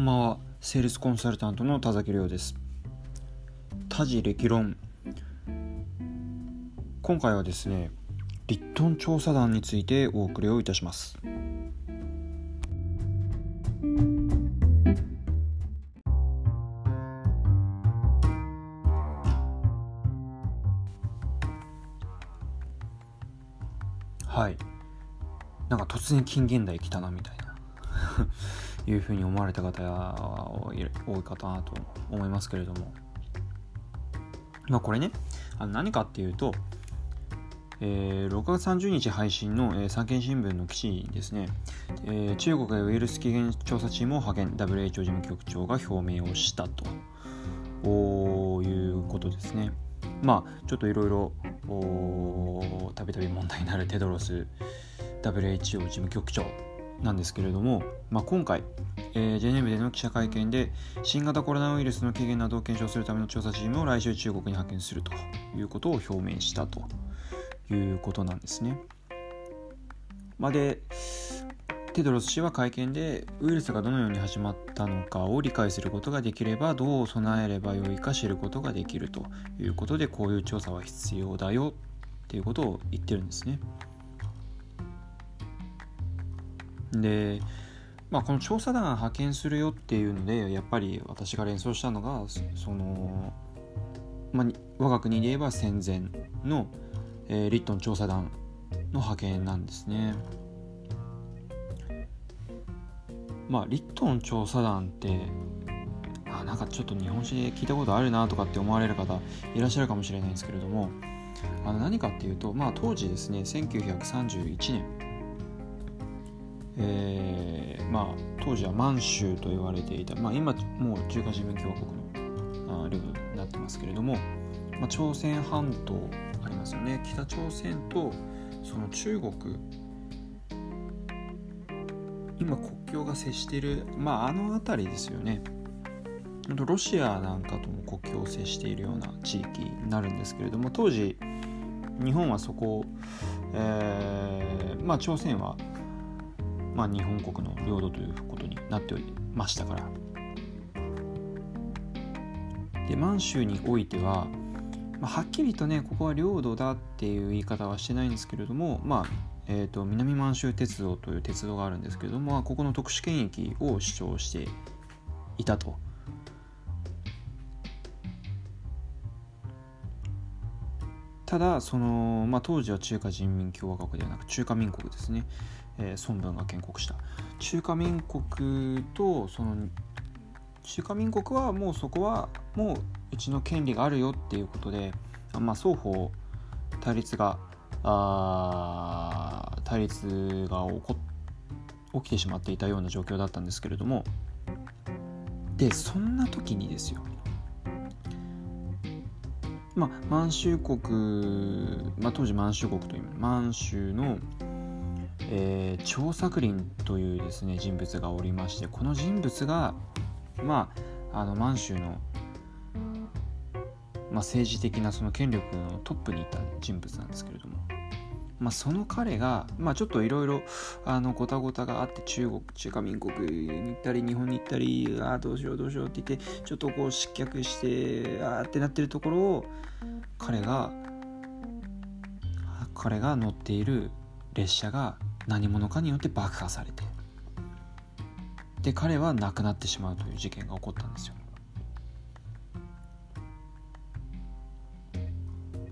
こんばんはセールスコンサルタントの田崎亮です。多事歴論。今回はですねリットン調査団についてお送りをいたします。はい。なんか突然近現代来たなみたいな。いうふうに思われた方が多いかなと思いますけれども。まあこれねあの何かっていうと、えー、6月30日配信の、えー、産経新聞の記事にですね、えー、中国へウイルス起源調査チームを派遣 WHO 事務局長が表明をしたと。いうことですね。まあちょっといろいろたびたび問題になるテドロス WHO 事務局長。なんですけれども、まあ、今回、えー、ジェネブでの記者会見で新型コロナウイルスの起源などを検証するための調査チームを来週中国に派遣するということを表明したということなんですね。まあ、でテドロス氏は会見でウイルスがどのように始まったのかを理解することができればどう備えればよいか知ることができるということでこういう調査は必要だよっていうことを言ってるんですね。で、まあ、この調査団派遣するよっていうのでやっぱり私が連想したのがその、まあ、我が国で言えば戦前の、えー、リットン調査団の派遣なんですね。まあ、リットン調査団ってあなんかちょっと日本史で聞いたことあるなとかって思われる方いらっしゃるかもしれないんですけれどもあの何かっていうと、まあ、当時ですね1931年えー、まあ、当時は満州と言われていた、まあ、今もう中華人民共和国の領土になってますけれども、まあ、朝鮮半島ありますよね。北朝鮮とその中国今国境が接している、まあ、あの辺りですよね。ロシアなんかとも国境を接しているような地域になるんですけれども当時日本はそこ、えー、まあ朝鮮はまあ、日本国の領土ということになっておりましたからで満州においては、まあ、はっきりとねここは領土だっていう言い方はしてないんですけれどもまあえーと、南満州鉄道という鉄道があるんですけれどもここの特殊権益を主張していたと。ただその、まあ、当時は中華人民共和国ではなく中華民国ですねえー、孫文が建国した。中華民国とその中華民国はもうそこはもううちの権利があるよっていうことで、まあ、双方対立があ対立が起こ起きてしまっていたような状況だったんですけれども。でそんな時にですよ。まあ満州国、まあ、当時満州国という満州のえー、張作霖というですね人物がおりましてこの人物がまああの満州の、まあ、政治的なその権力のトップにいた人物なんですけれども、まあ、その彼が、まあ、ちょっといろいろごたごたがあって中国中華民国に行ったり日本に行ったりああどうしようどうしようって言ってちょっとこう失脚してああってなってるところを彼が彼が乗っている列車が何者かによって爆破されてで彼は亡くなってしまうという事件が起こったんですよ。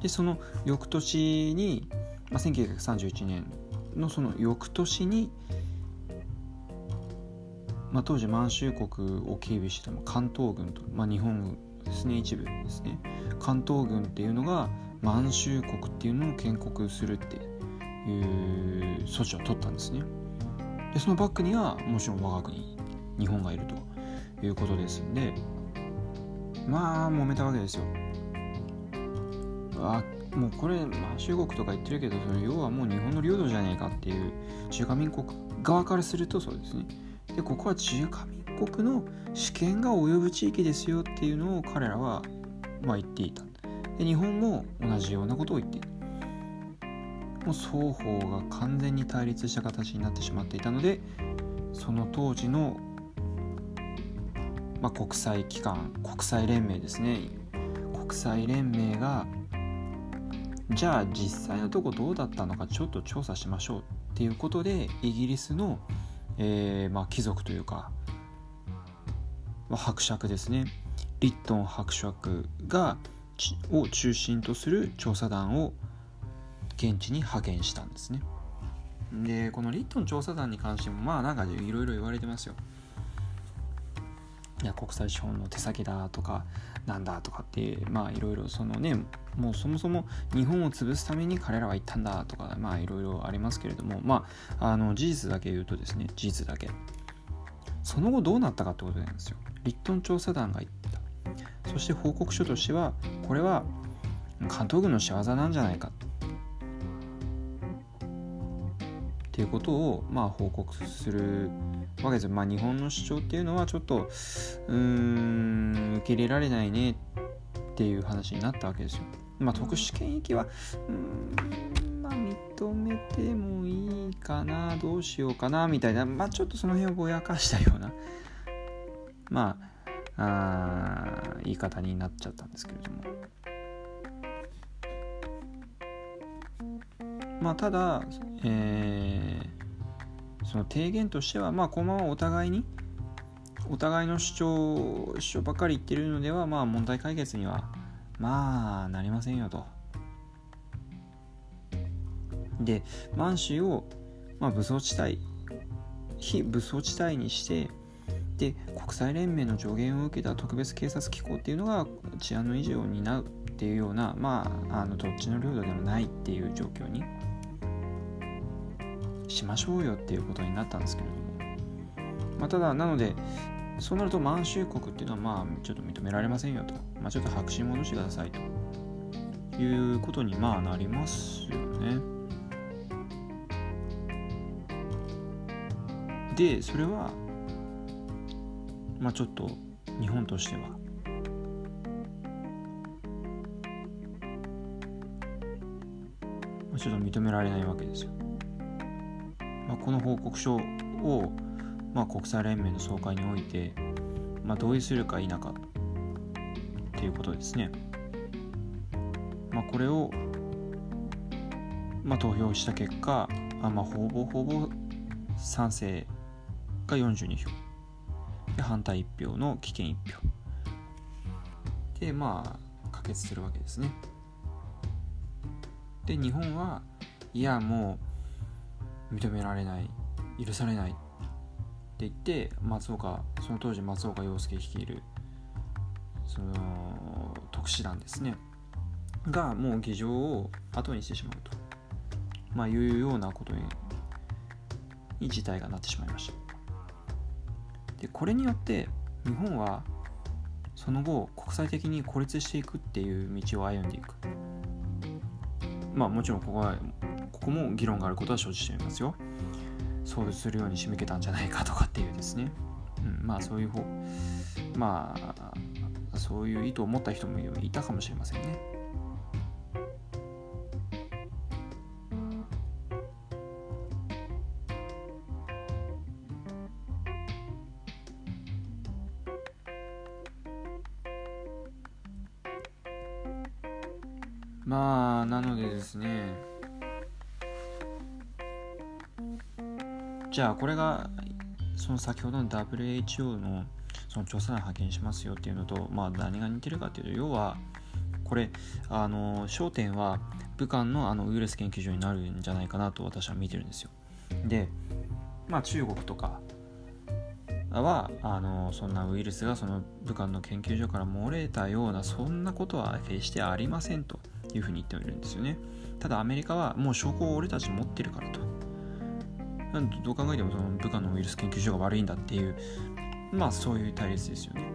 でその翌年に、まあ、1931年のその翌年に、まあ、当時満州国を警備してた関東軍と、まあ、日本軍ですね一部ですね。関東軍っていうのが満州国っていうのを建国するっていう措置を取ったんですね。でそのバックにはもちろん我が国日本がいるということですんでまあ揉めたわけですよ。あもうこれ、まあ、中国とか言ってるけどそれ要はもう日本の領土じゃねえかっていう中華民国側からするとそうですね。でここは中華民国の主権が及ぶ地域ですよっていうのを彼らはまあ言っていた。で日本も同じようなことを言っていた。もう双方が完全に対立した形になってしまっていたのでその当時のまあ、国際機関国際連盟ですね。国際連盟がじゃあ実際のとこどうだったのかちょっと調査しましょうっていうことでイギリスの、えーまあ、貴族というか、まあ、伯爵ですね。リットン伯爵がを中心とする調査団を現地に派遣したんですね。でこのリットン調査団に関してもまあなんかいろいろ言われてますよ。いや国際資本の手先だとかなんだとかってまあいろいろそのねもうそもそも日本を潰すために彼らは行ったんだとかまあいろいろありますけれどもまああの事実だけ言うとですね事実だけその後どうなったかってことなんですよリットン調査団が行ったそして報告書としてはこれは関東軍の仕業なんじゃないかってていうことをまあ報告するわけです。まあ日本の主張っていうのはちょっとうーん受け入れられないねっていう話になったわけですよ。まあ特殊権益はうんま認めてもいいかなどうしようかなみたいなまあちょっとその辺をぼやかしたようなまああ言い方になっちゃったんですけれども。まあ、ただ、えー、その提言としては、まあ、このままお互いにお互いの主張主張ばっかり言ってるのでは、まあ、問題解決にはまあなりませんよと。で満州を、まあ、武装地帯非武装地帯にしてで国際連盟の助言を受けた特別警察機構っていうのが治安の維持を担うっていうようなまああのどっちの領土でもないっていう状況にしましょうよっていうことになったんですけれども、まあ、ただなのでそうなると満州国っていうのはまあちょっと認められませんよと、まあ、ちょっと白紙戻してくださいということにまあなりますよね。でそれはまあちょっと日本としてはちょっと認められないわけですよ。この報告書を、まあ、国際連盟の総会において、まあ、同意するか否かっていうことですね。まあ、これを、まあ、投票した結果あ、まあ、ほぼほぼ賛成が42票で反対1票の棄権1票でまあ可決するわけですね。で日本はいやもう認められない許されないって言って松岡その当時松岡洋介率いるその特使団ですね。がもう議場を後にしてしまうと。まあいうようなことにに事態がなってしまいました。でこれによって日本はその後国際的に孤立していくっていう道を歩んでいく。まあもちろんここはここも議論があることは承知していますよ。そうするように仕向けたんじゃないかとかっていうですね、うん、まあそういう方まあそういう意図を持った人もいたかもしれませんね。じゃあこれがその先ほどの WHO のその調査団派遣しますよっていうのと、まあ、何が似てるかっていうと要はこれあの焦点は武漢のあのウイルス研究所になるんじゃないかなと私は見てるんですよ。でまあ中国とかはあのそんなウイルスがその武漢の研究所から漏れたようなそんなことは決してありませんというふうに言っているんですよね。ただアメリカはもう証拠を俺たち持ってるからと。どう考えてもその部下のウイルス研究所が悪いんだっていうまあそういう対立ですよね。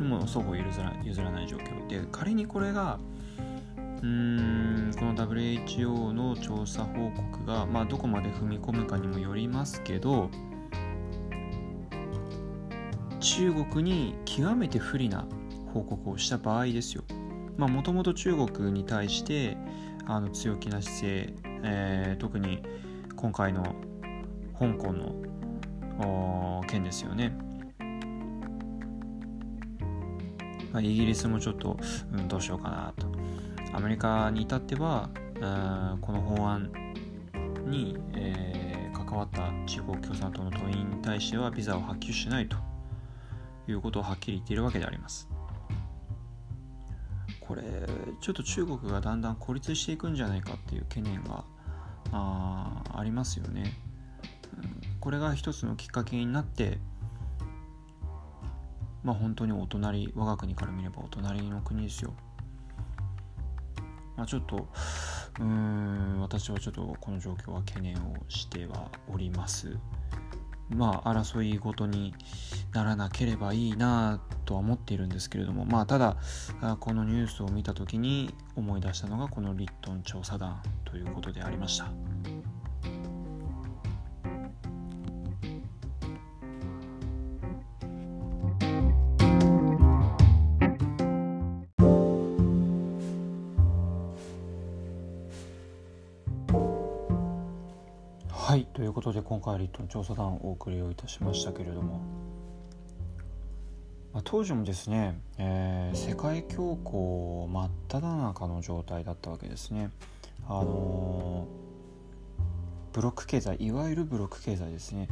もう双方譲ら譲らない状況で仮にこれがうーんこの WHO の調査報告が、まあ、どこまで踏み込むかにもよりますけど中国に極めて不利な報告をした場合ですよ。もともと中国に対してあの強気な姿勢、えー、特に今回の香港の件ですよね。まあ、イギリスもちょっと、うん、どうしようかなと。アメリカに至ってはこの法案に、えー、関わった中国共産党の党員に対してはビザを発給しないと。いうことをはっきり言っているわけであります。これちょっと中国がだんだん孤立していくんじゃないかっていう懸念があありますよね、これが一つのきっかけになってまあ本当にお隣我が国から見ればお隣の国ですよまあ、ちょっとうーん私はちょっとこの状況は懸念をしてはおりますまあ争いごとにならなければいいなとは思っているんですけれどもまあただこのニュースを見た時に思い出したのがこのリットン調査団ということでありました。今回リットン調査団をお送りをいたしましたけれども、まあ、当時もですね、えー、世界恐慌真っ只中の状態だったわけですね。あのー、ブロック経済いわゆるブロック経済ですね。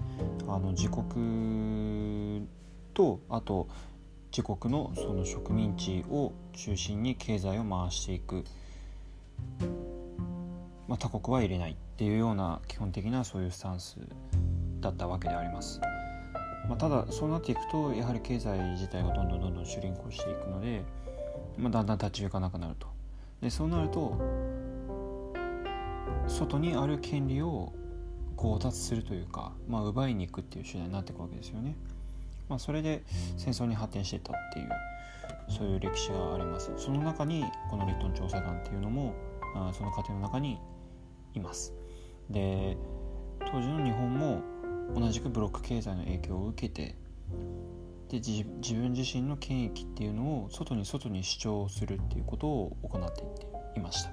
あの自国とあと自国のその植民地を中心に経済を回していく。まあ、他国は入れないっていうような基本的なそういうスタンスだったわけであります。まあ、ただそうなっていくとやはり経済自体がどんどんどんどんシュリンクしていくので、まあ、だんだん立ち行かなくなると。でそうなると外にある権利を強奪するというか、まあ、奪いに行くっていう手段になっていくわけですよね。まあ、それで戦争に発展していったっていうそういう歴史があります。その中にこのリットン調査団っていうのもその過程の中にいます。で当時の日本も同じくブロック経済の影響を受けてで自分自身の権益っていうのを外に外に主張するっていうことを行っていっていました。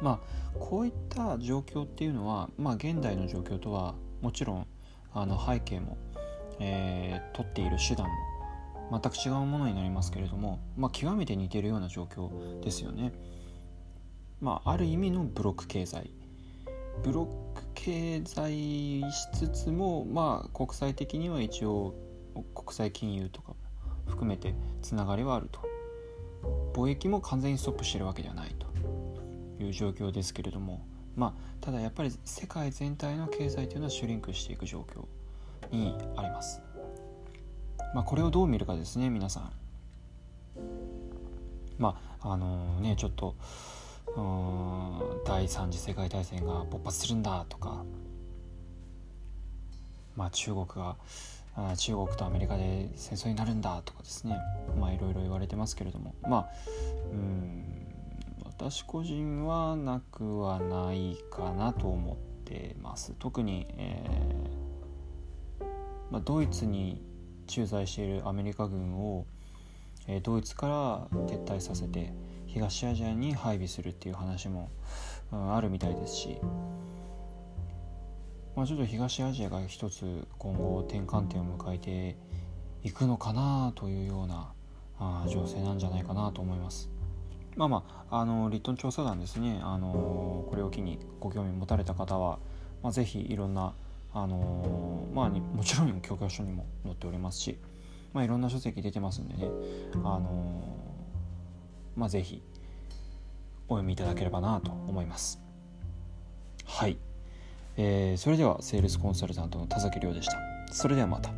まあこういった状況っていうのはまあ現代の状況とはもちろんあの背景も、えー、取っている手段も全く違うものになりますけれども、まあ、極めて似てるような状況ですよね。まあ、ある意味のブロック経済ブロック経済しつつも、まあ、国際的には一応国際金融とか含めてつながりはあると貿易も完全にストップしてるわけではないという状況ですけれどもまあただやっぱり世界全体の経済というのはシュリンクしていく状況にあります。まあ、これをどう見るかですね皆さん。まああのー、ねちょっと第3次世界大戦が勃発するんだとか、まあ、中国が中国とアメリカで戦争になるんだとかですねまあいろいろ言われてますけれどもまあうん私個人はなくはないかなと思ってます特に、えーまあ、ドイツに駐在しているアメリカ軍を、え、ドイツから撤退させて東アジアに配備するっていう話も、うん、あるみたいですし、まあ、ちょっと東アジアが一つ今後転換点を迎えていくのかなというようなあ情勢なんじゃないかなと思います。まあまあ、あのリットン調査団ですね、あのこれを機にご興味持たれた方は、まあ、ぜひいろんな、あのまあ、もちろん教科書にも載っておりますし、まあ、いろんな書籍出てますんでね、あのまあ、ぜひお読みいただければなと思います。はい、えー、それではセールスコンサルタントの田崎亮でした。それではまた。